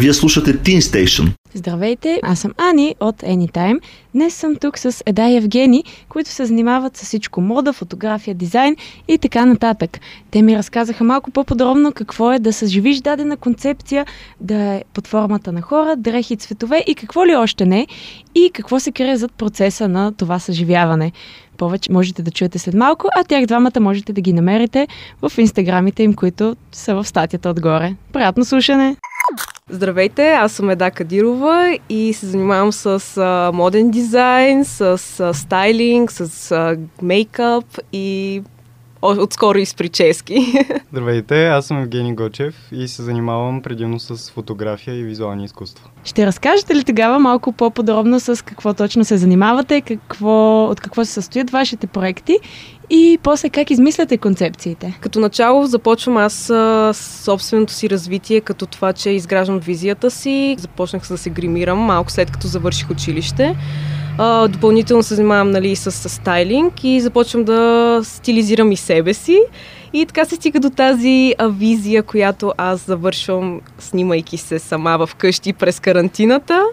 Вие слушате Teen Station. Здравейте, аз съм Ани от Anytime. Днес съм тук с Еда и Евгени, които се занимават с всичко мода, фотография, дизайн и така нататък. Те ми разказаха малко по-подробно какво е да съживиш дадена концепция, да е под формата на хора, дрехи, цветове и какво ли още не, и какво се крие зад процеса на това съживяване. Повече можете да чуете след малко, а тях двамата можете да ги намерите в инстаграмите им, които са в статията отгоре. Приятно слушане! Здравейте, аз съм Еда Кадирова и се занимавам с а, моден дизайн, с а, стайлинг, с а, мейкъп и отскоро и с прически. Здравейте, аз съм Евгений Гочев и се занимавам предимно с фотография и визуални изкуства. Ще разкажете ли тогава малко по-подробно с какво точно се занимавате, какво, от какво се състоят вашите проекти и после как измисляте концепциите? Като начало започвам аз с собственото си развитие, като това, че изграждам визията си. Започнах да се гримирам малко след като завърших училище. Допълнително се занимавам нали, с, с стайлинг и започвам да стилизирам и себе си. И така се стига до тази а, визия, която аз завършвам, снимайки се сама в къщи през карантината.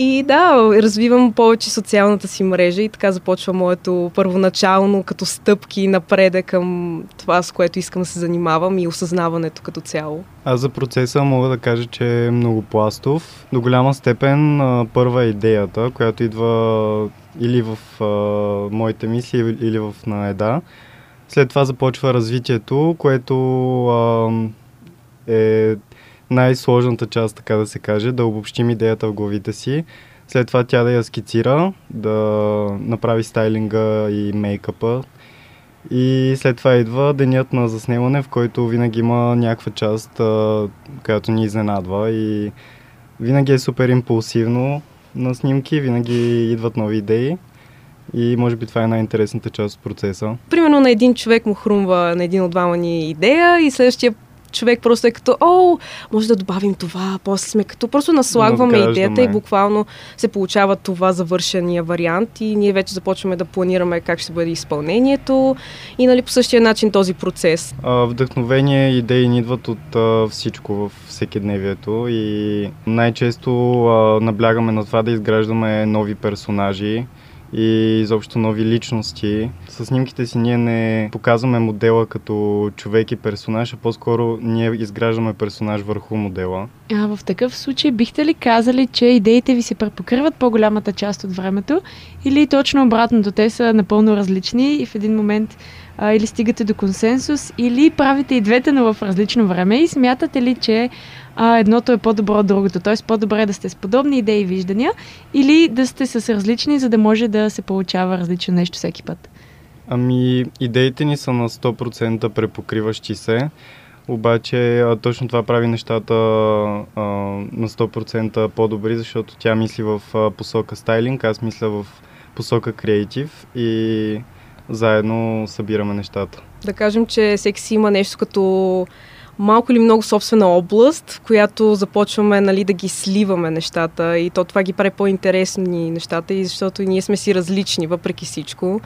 И да, развивам повече социалната си мрежа и така започва моето първоначално като стъпки напреде към това, с което искам да се занимавам и осъзнаването като цяло. Аз за процеса мога да кажа, че е многопластов. До голяма степен първа е идеята, която идва или в а, моите мисли, или в на еда. След това започва развитието, което а, е най-сложната част, така да се каже, да обобщим идеята в главите си. След това тя да я скицира, да направи стайлинга и мейкъпа. И след това идва денят на заснемане, в който винаги има някаква част, която ни изненадва и винаги е супер импулсивно на снимки, винаги идват нови идеи. И може би това е най-интересната част от процеса. Примерно на един човек му хрумва на един от двама ни идея и следващия човек просто е като, о, може да добавим това, после сме като, просто наслагваме идеята и буквално се получава това завършения вариант и ние вече започваме да планираме как ще бъде изпълнението и нали по същия начин този процес. А, вдъхновение идеи ни идват от а, всичко в всекидневието и най-често а, наблягаме на това да изграждаме нови персонажи, и изобщо нови личности. С снимките си ние не показваме модела като човек и персонаж, а по-скоро ние изграждаме персонаж върху модела. А в такъв случай бихте ли казали, че идеите ви се препокриват по-голямата част от времето или точно обратното, те са напълно различни и в един момент а, или стигате до консенсус, или правите и двете, но в различно време и смятате ли, че а, едното е по-добро от другото. Т.е. по-добре е да сте с подобни идеи и виждания или да сте с различни, за да може да се получава различно нещо всеки път. Ами, идеите ни са на 100% препокриващи се, обаче а, точно това прави нещата а, на 100% по-добри, защото тя мисли в а, посока стайлинг, аз мисля в посока креатив и заедно събираме нещата. Да кажем, че всеки си има нещо като малко или много собствена област, в която започваме нали, да ги сливаме нещата и то това ги прави по-интересни нещата и защото ние сме си различни въпреки всичко.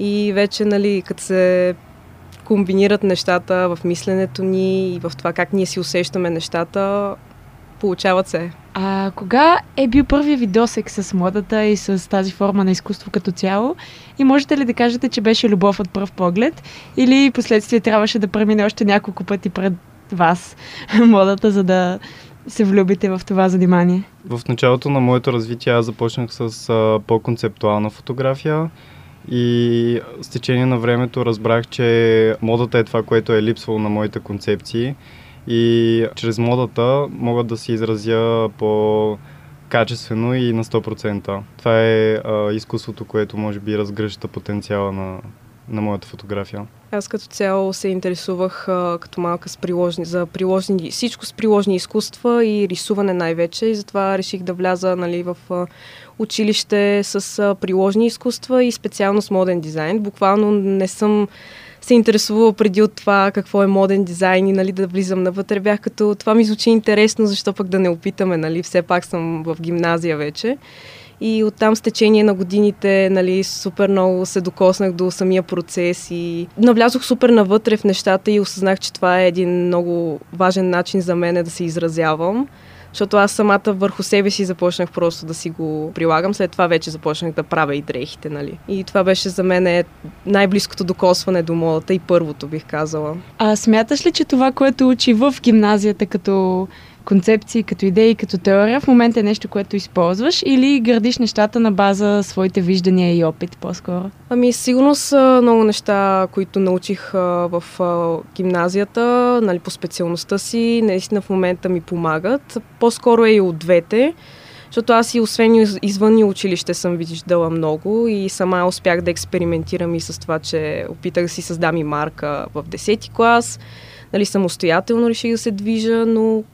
И вече, нали, като се комбинират нещата в мисленето ни и в това как ние си усещаме нещата, получават се. А кога е бил първият ви досек с модата и с тази форма на изкуство като цяло? И можете ли да кажете, че беше любов от пръв поглед? Или последствие трябваше да премине още няколко пъти пред вас модата, за да се влюбите в това занимание? В началото на моето развитие аз започнах с а, по-концептуална фотография и с течение на времето разбрах, че модата е това, което е липсвало на моите концепции и чрез модата могат да се изразя по качествено и на 100%. Това е а, изкуството, което може би разгръща потенциала на, на моята фотография. Аз като цяло се интересувах а, като малка с приложни, за приложни, всичко с приложни изкуства и рисуване най-вече и затова реших да вляза нали, в а, училище с а, приложни изкуства и специално с моден дизайн. Буквално не съм се интересувала преди от това какво е моден дизайн и нали, да влизам навътре. Бях като това ми звучи интересно, защо пък да не опитаме, нали, все пак съм в гимназия вече. И оттам с течение на годините, нали, супер много се докоснах до самия процес и навлязох супер навътре в нещата и осъзнах, че това е един много важен начин за мен да се изразявам защото аз самата върху себе си започнах просто да си го прилагам. След това вече започнах да правя и дрехите, нали. И това беше за мен най-близкото докосване до модата и първото, бих казала. А смяташ ли, че това, което учи в гимназията като концепции, като идеи, като теория, в момента е нещо, което използваш или градиш нещата на база своите виждания и опит по-скоро? Ами, сигурно са много неща, които научих а, в а, гимназията, нали, по специалността си, наистина в момента ми помагат. По-скоро е и от двете. Защото аз и освен извън и училище съм виждала много и сама успях да експериментирам и с това, че опитах да си създам и марка в 10 клас. Нали, самостоятелно реших да се движа, но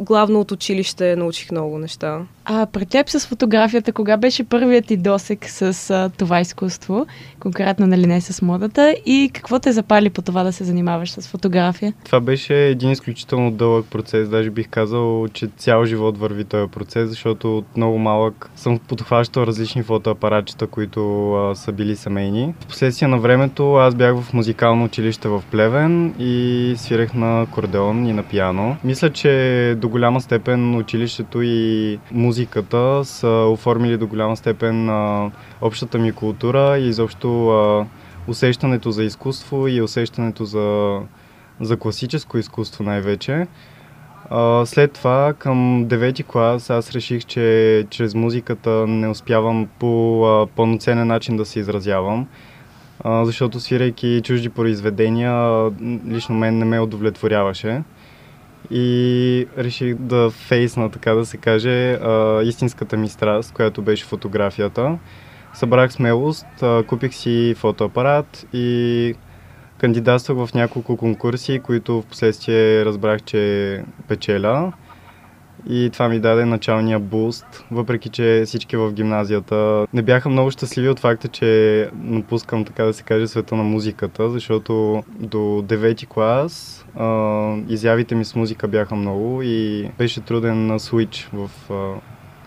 главно от училище научих много неща. А при теб с фотографията, кога беше първият ти досек с а, това изкуство, конкретно нали не с модата и какво те запали по това да се занимаваш с фотография? Това беше един изключително дълъг процес, даже бих казал, че цял живот върви този процес, защото от много малък съм подхващал различни фотоапаратчета, които а, са били семейни. В последствие на времето аз бях в музикално училище в Плевен и свирех на кордеон и на пиано. Мисля, че до голяма степен училището и музиката са оформили до голяма степен а, общата ми култура и изобщо а, усещането за изкуство и усещането за, за класическо изкуство най-вече. А, след това, към 9 клас, аз реших, че чрез музиката не успявам по а, пълноценен начин да се изразявам, защото свирайки чужди произведения, лично мен не ме удовлетворяваше и реших да фейсна, така да се каже, а, истинската ми страст, която беше фотографията. Събрах смелост, а, купих си фотоапарат и кандидатствах в няколко конкурси, които в последствие разбрах, че печеля. И това ми даде началния буст, въпреки че всички в гимназията не бяха много щастливи от факта, че напускам, така да се каже, света на музиката, защото до 9 клас изявите ми с музика бяха много и беше труден на свич в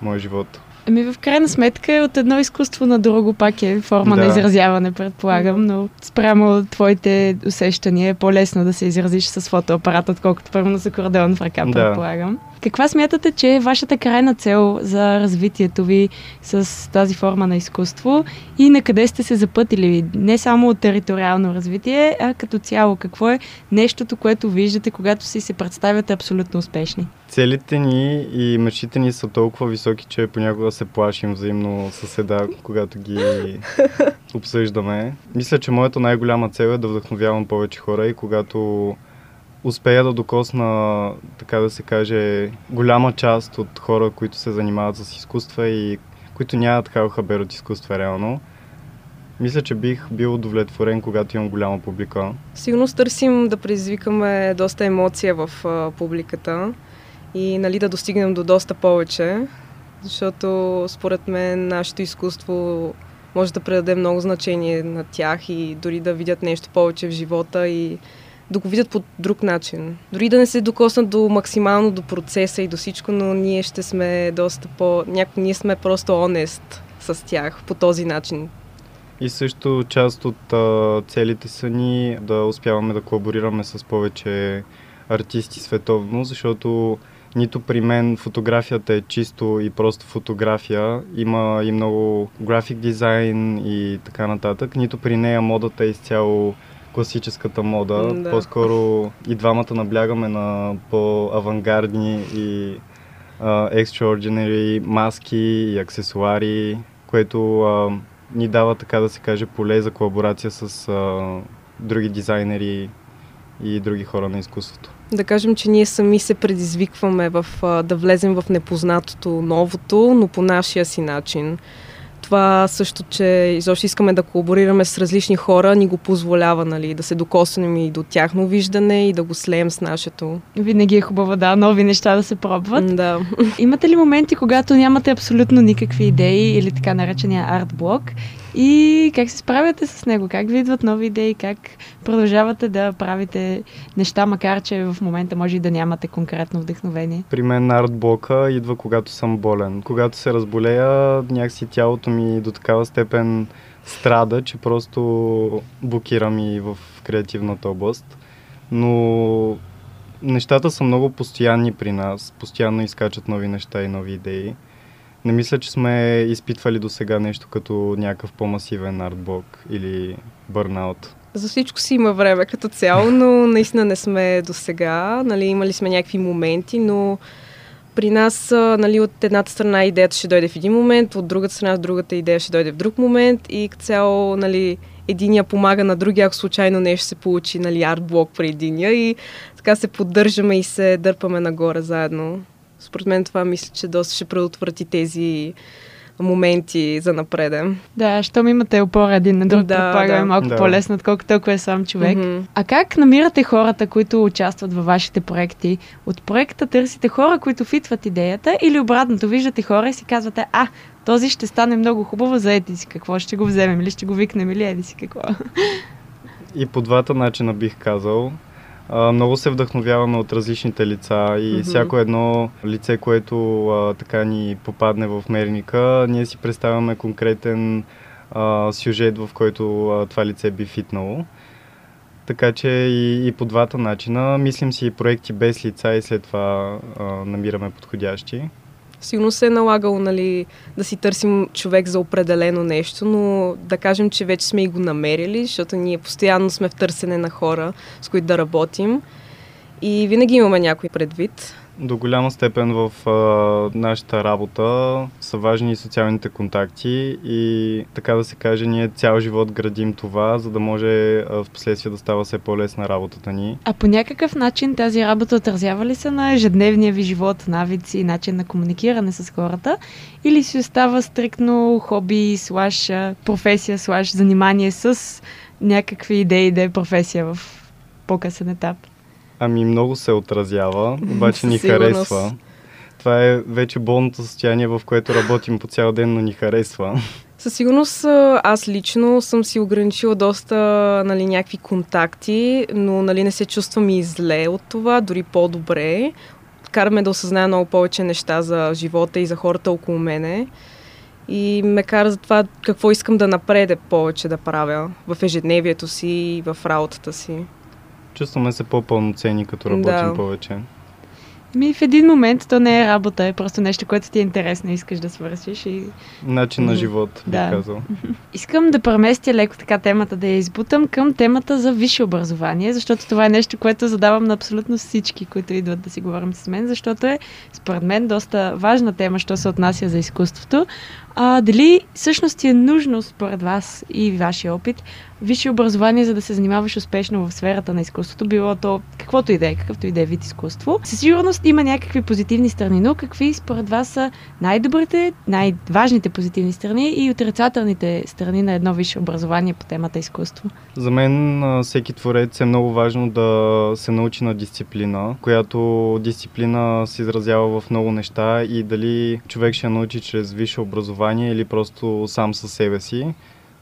моя живот. Ами в крайна сметка от едно изкуство на друго пак е форма да. на изразяване, предполагам, но спрямо твоите усещания е по-лесно да се изразиш с фотоапарат, отколкото първо с акордеон в ръка, предполагам. Да. Каква смятате, че е вашата крайна цел за развитието ви с тази форма на изкуство и на къде сте се запътили? Не само от териториално развитие, а като цяло. Какво е нещото, което виждате, когато си се представяте абсолютно успешни? Целите ни и мечтите ни са толкова високи, че понякога се плашим взаимно съседа, когато ги обсъждаме. Мисля, че моята най-голяма цел е да вдъхновявам повече хора и когато успея да докосна, така да се каже, голяма част от хора, които се занимават с изкуства и които нямат такава хабер от изкуства реално. Мисля, че бих бил удовлетворен, когато имам голяма публика. Сигурно търсим да предизвикаме доста емоция в а, публиката и нали, да достигнем до доста повече, защото според мен нашето изкуство може да предаде много значение на тях и дори да видят нещо повече в живота и да го видят по друг начин. Дори да не се докоснат до максимално до процеса и до всичко, но ние ще сме доста по... Няко... Ние сме просто онест с тях по този начин. И също част от а, целите са ни да успяваме да колаборираме с повече артисти световно, защото нито при мен фотографията е чисто и просто фотография, има и много график дизайн и така нататък, нито при нея модата е изцяло класическата мода. Да. По-скоро и двамата наблягаме на по-авангардни и uh, extraordinary маски и аксесуари, което uh, ни дава, така да се каже, поле за колаборация с uh, други дизайнери и други хора на изкуството. Да кажем, че ние сами се предизвикваме в, да влезем в непознатото, новото, но по нашия си начин това също, че изобщо искаме да колаборираме с различни хора, ни го позволява, нали, да се докоснем и до тяхно виждане и да го слеем с нашето. Винаги е хубаво, да, нови неща да се пробват. Да. Имате ли моменти, когато нямате абсолютно никакви идеи или така наречения арт-блок и как се справяте с него? Как ви идват нови идеи? Как продължавате да правите неща, макар че в момента може и да нямате конкретно вдъхновение? При мен артблока идва когато съм болен. Когато се разболея, някакси тялото ми до такава степен страда, че просто блокирам и в креативната област. Но нещата са много постоянни при нас. Постоянно изкачат нови неща и нови идеи. Не мисля, че сме изпитвали до сега нещо като някакъв по-масивен артблок или бърнаут. За всичко си има време като цяло, но наистина не сме до сега. Нали, имали сме някакви моменти, но при нас нали, от едната страна идеята ще дойде в един момент, от другата страна другата идея ще дойде в друг момент и като цяло нали, единия помага на другия, ако случайно нещо се получи, нали, артблок при единия и така се поддържаме и се дърпаме нагоре заедно. Според мен това мисля, че доста ще предотврати тези моменти за напреде. Да, щом имате опора един на друг, Да, предполагам е да. малко Да. по-лесно, отколкото ако е сам човек. Мгм. А как намирате хората, които участват във вашите проекти? От проекта търсите хора, които фитват идеята или обратното, виждате хора и си казвате, а, този ще стане много хубаво, заети си какво, ще го вземем или ще го викнем или еди си какво. И по двата начина бих казал. А, много се вдъхновяваме от различните лица и Мгм. всяко едно лице, което а, така ни попадне в мерника, ние си представяме конкретен а, сюжет, в който а, това лице би фитнало. Така че и, и по двата начина мислим си проекти без лица и след това а, намираме подходящи. Сигурно се е налагало нали, да си търсим човек за определено нещо, но да кажем, че вече сме и го намерили, защото ние постоянно сме в търсене на хора, с които да работим. И винаги имаме някой предвид. До голяма степен в а, нашата работа са важни и социалните контакти и така да се каже, ние цял живот градим това, за да може а, в последствие да става все по-лесна работата ни. А по някакъв начин тази работа отразява ли се на ежедневния ви живот, навици, начин на комуникиране с хората? Или си остава стриктно хоби, слаш професия, слаш занимание с някакви идеи да е професия в по-късен етап? Ами много се отразява, обаче ни харесва. Това е вече болното състояние, в което работим по цял ден, но ни харесва. Със сигурност аз лично съм си ограничила доста нали, някакви контакти, но нали, не се чувствам и зле от това, дори по-добре. Караме да осъзная много повече неща за живота и за хората около мене. И ме кара за това какво искам да напреде повече да правя в ежедневието си и в работата си. Чувстваме се по-пълноценни, като работим Да. повече. Ми в един момент то не е работа, е просто нещо, което ти е интересно и искаш да свършиш. И... Начин на живот, бих Да. казал. Искам да преместя леко така темата, да я избутам към темата за висше образование, защото това е нещо, което задавам на абсолютно всички, които идват да си говорим с мен, защото е според мен доста важна тема, що се отнася за изкуството. А, дали всъщност е нужно според вас и вашия опит висше образование, за да се занимаваш успешно в сферата на изкуството, било то каквото и да е, какъвто и да е вид изкуство. Със сигурност има някакви позитивни страни, но какви според вас са най-добрите, най-важните позитивни страни и отрицателните страни на едно висше образование по темата изкуство? За мен всеки творец е много важно да се научи на дисциплина, която дисциплина се изразява в много неща и дали човек ще научи чрез висше образование или просто сам със себе си.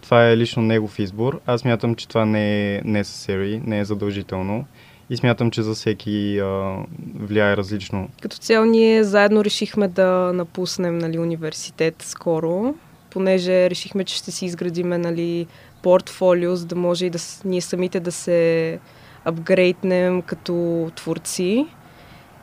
Това е лично негов избор. Аз мятам, че това не е necessary, не е задължително. И смятам, че за всеки а, влияе различно. Като цяло ние заедно решихме да напуснем нали, университет скоро, понеже решихме, че ще си изградиме нали, портфолио, за да може и да, ние самите да се апгрейднем като творци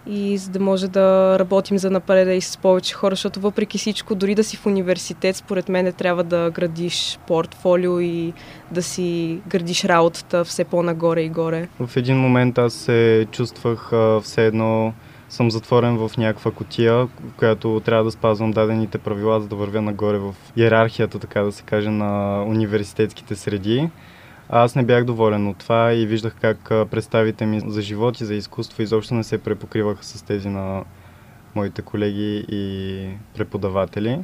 и за да може да работим за напред и с повече хора, защото въпреки всичко, дори да си в университет, според мен трябва да градиш портфолио и да си градиш работата все по-нагоре и горе. В един момент аз се чувствах а, все едно съм затворен в някаква котия, която трябва да спазвам дадените правила, за да вървя нагоре в иерархията, така да се каже, на университетските среди. Аз не бях доволен от това и виждах как представите ми за живот и за изкуство изобщо не се препокриваха с тези на моите колеги и преподаватели.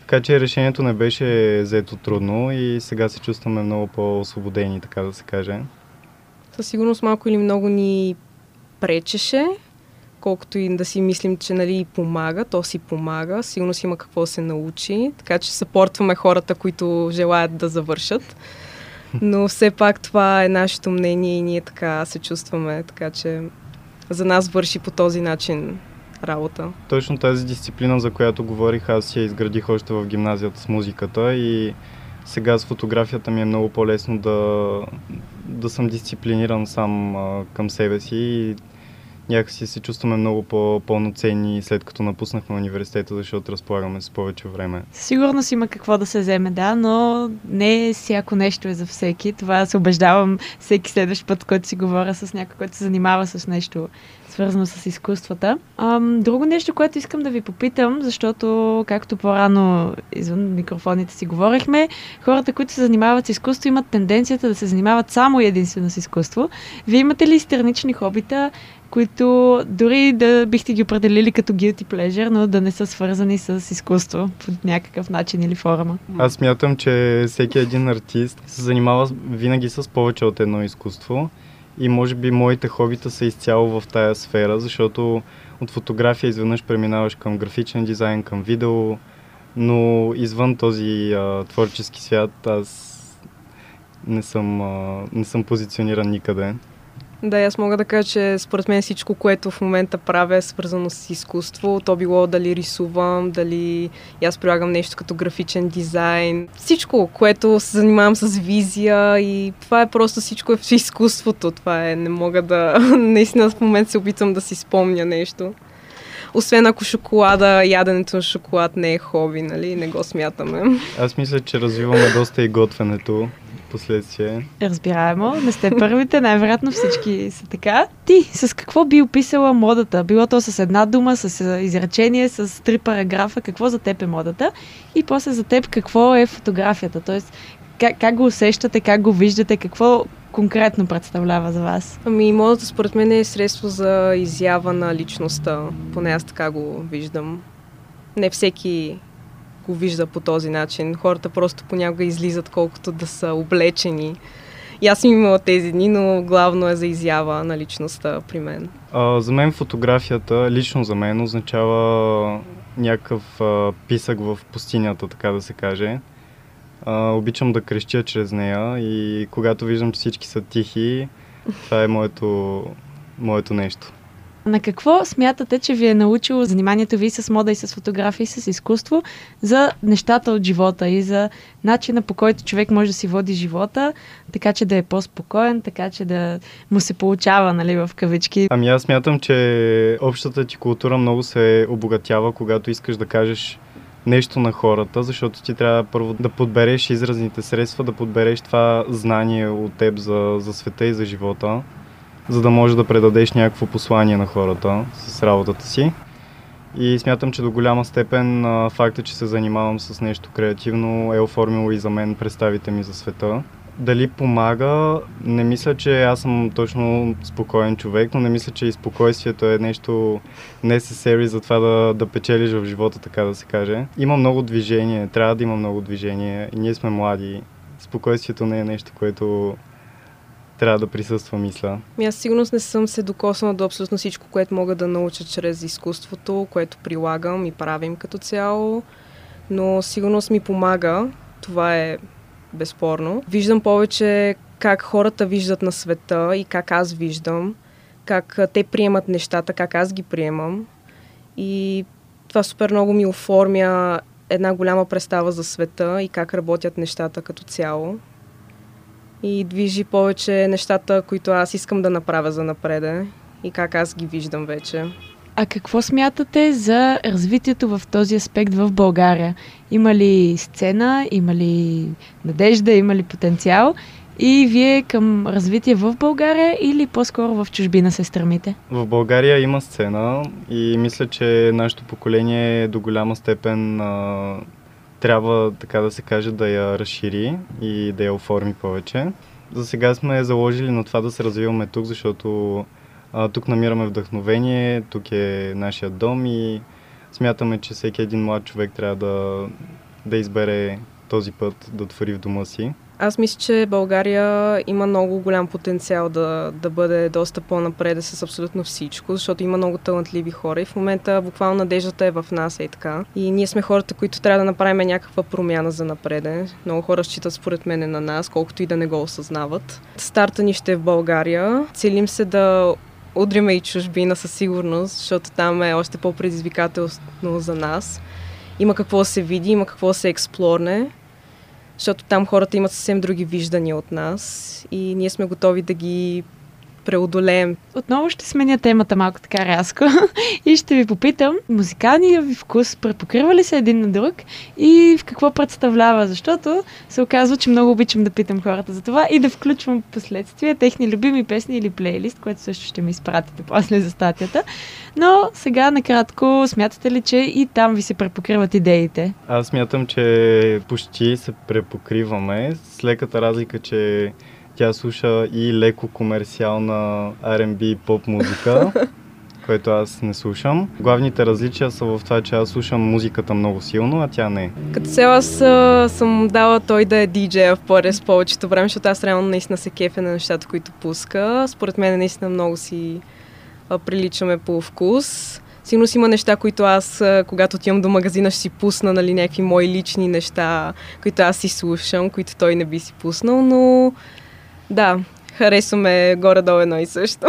Така че решението не беше взето трудно и сега се чувстваме много по-освободени, така да се каже. Със сигурност малко или много ни пречеше, колкото и да си мислим, че нали помага, то си помага, сигурно си има какво се научи, така че съпортваме хората, които желаят да завършат. Но все пак това е нашето мнение и ние така се чувстваме, така че за нас върши по този начин работа. Точно тази дисциплина, за която говорих, аз я изградих още в гимназията с музиката и сега с фотографията ми е много по-лесно да, да съм дисциплиниран сам а, към себе си и някакси се чувстваме много по-пълноценни след като напуснахме университета, защото разполагаме с повече време. Сигурно си има какво да се вземе, да, но не всяко нещо е за всеки. Това се убеждавам всеки следващ път, който си говоря с някой, който се занимава с нещо свързано с изкуствата. Ам, друго нещо, което искам да ви попитам, защото както по-рано извън микрофоните си говорихме, хората, които се занимават с изкуство, имат тенденцията да се занимават само единствено с изкуство. Вие имате ли странични хобита, които дори да бихте ги определили като guilty pleasure, но да не са свързани с изкуство по някакъв начин или форма? Аз смятам, че всеки един артист се занимава винаги с повече от едно изкуство и може би моите хобита са изцяло в тая сфера, защото от фотография изведнъж преминаваш към графичен дизайн, към видео, но извън този а, творчески свят аз не съм, а, не съм позициониран никъде. Да, аз мога да кажа, че според мен всичко, което в момента правя е свързано с изкуство. То било дали рисувам, дали аз прилагам нещо като графичен дизайн. Всичко, което се занимавам с визия и това е просто всичко е в изкуството. Това е, не мога да... Наистина в момента се опитвам да си спомня нещо. Освен ако шоколада, яденето на шоколад не е хоби, нали? Не го смятаме. Аз мисля, че развиваме доста и готвенето последствие. Разбираемо, не сте първите, най-вероятно всички са така. Ти с какво би описала модата? Било то с една дума, с изречение, с три параграфа, какво за теб е модата? И после за теб какво е фотографията? Тоест, как, как го усещате, как го виждате, какво конкретно представлява за вас? Ами, модата според мен е средство за изява на личността. Поне аз така го виждам. Не всеки го вижда по този начин. Хората просто понякога излизат колкото да са облечени. И аз съм имала тези дни, но главно е за изява на личността при мен. А, за мен фотографията, лично за мен, означава някакъв а, писък в пустинята, така да се каже. А, обичам да крещя чрез нея и когато виждам, че всички са тихи, това е моето, моето нещо. На какво смятате, че ви е научило заниманието ви с мода и с фотография и с изкуство за нещата от живота и за начина по който човек може да си води живота, така че да е по-спокоен, така че да му се получава, нали, в кавички? Ами аз смятам, че общата ти култура много се обогатява, когато искаш да кажеш нещо на хората, защото ти трябва първо да подбереш изразните средства, да подбереш това знание от теб за, за света и за живота за да можеш да предадеш някакво послание на хората с работата си. И смятам, че до голяма степен факта, че се занимавам с нещо креативно е оформило и за мен представите ми за света. Дали помага? Не мисля, че аз съм точно спокоен човек, но не мисля, че и спокойствието е нещо necessary за това да, да печелиш в живота, така да се каже. Има много движение, трябва да има много движение и ние сме млади. Спокойствието не е нещо, което трябва да присъства, мисля. Ми аз сигурност не съм се докоснала до абсолютно всичко, което мога да науча чрез изкуството, което прилагам и правим като цяло, но сигурност ми помага. Това е безспорно. Виждам повече как хората виждат на света и как аз виждам, как те приемат нещата, как аз ги приемам. И това супер много ми оформя една голяма представа за света и как работят нещата като цяло и движи повече нещата, които аз искам да направя за напреде и как аз ги виждам вече. А какво смятате за развитието в този аспект в България? Има ли сцена, има ли надежда, има ли потенциал? И вие към развитие в България или по-скоро в чужбина се стремите? В България има сцена и мисля, че нашето поколение до голяма степен а, трябва, така да се каже, да я разшири и да я оформи повече. За сега сме заложили на това да се развиваме тук, защото а, тук намираме вдъхновение, тук е нашия дом и смятаме, че всеки един млад човек трябва да, да избере този път да отвори в дома си. Аз мисля, че България има много голям потенциал да, да бъде доста по-напреде с абсолютно всичко, защото има много талантливи хора и в момента буквално надеждата е в нас и така. И ние сме хората, които трябва да направим някаква промяна за напреде. Много хора считат според мен на нас, колкото и да не го осъзнават. Старта ни ще е в България. Целим се да удриме и чужбина със сигурност, защото там е още по-предизвикателно за нас. Има какво да се види, има какво да се експлорне защото там хората имат съвсем други виждания от нас и ние сме готови да ги преодолеем. Отново ще сменя темата малко така рязко и ще ви попитам, музикалния ви вкус препокрива ли се един на друг и в какво представлява? Защото се оказва, че много обичам да питам хората за това и да включвам последствия техни любими песни или плейлист, което също ще ми изпратите после за статията. Но сега накратко, смятате ли, че и там ви се препокриват идеите? Аз смятам, че почти се препокриваме с леката разлика, че тя слуша и леко комерциална R&B поп музика, което аз не слушам. Главните различия са в това, че аз слушам музиката много силно, а тя не. Като цяло аз а, съм дала той да е диджея в порез повечето време, защото аз реално наистина се кефя на нещата, които пуска. Според мен наистина много си а, приличаме по вкус. Сигурно си има неща, които аз, когато отивам до магазина, ще си пусна, нали, някакви мои лични неща, които аз си слушам, които той не би си пуснал, но да, харесваме горе-долу едно и също.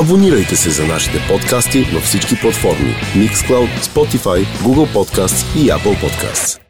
Абонирайте се за нашите подкасти на всички платформи Mixcloud, Spotify, Google Podcasts и Apple Podcasts.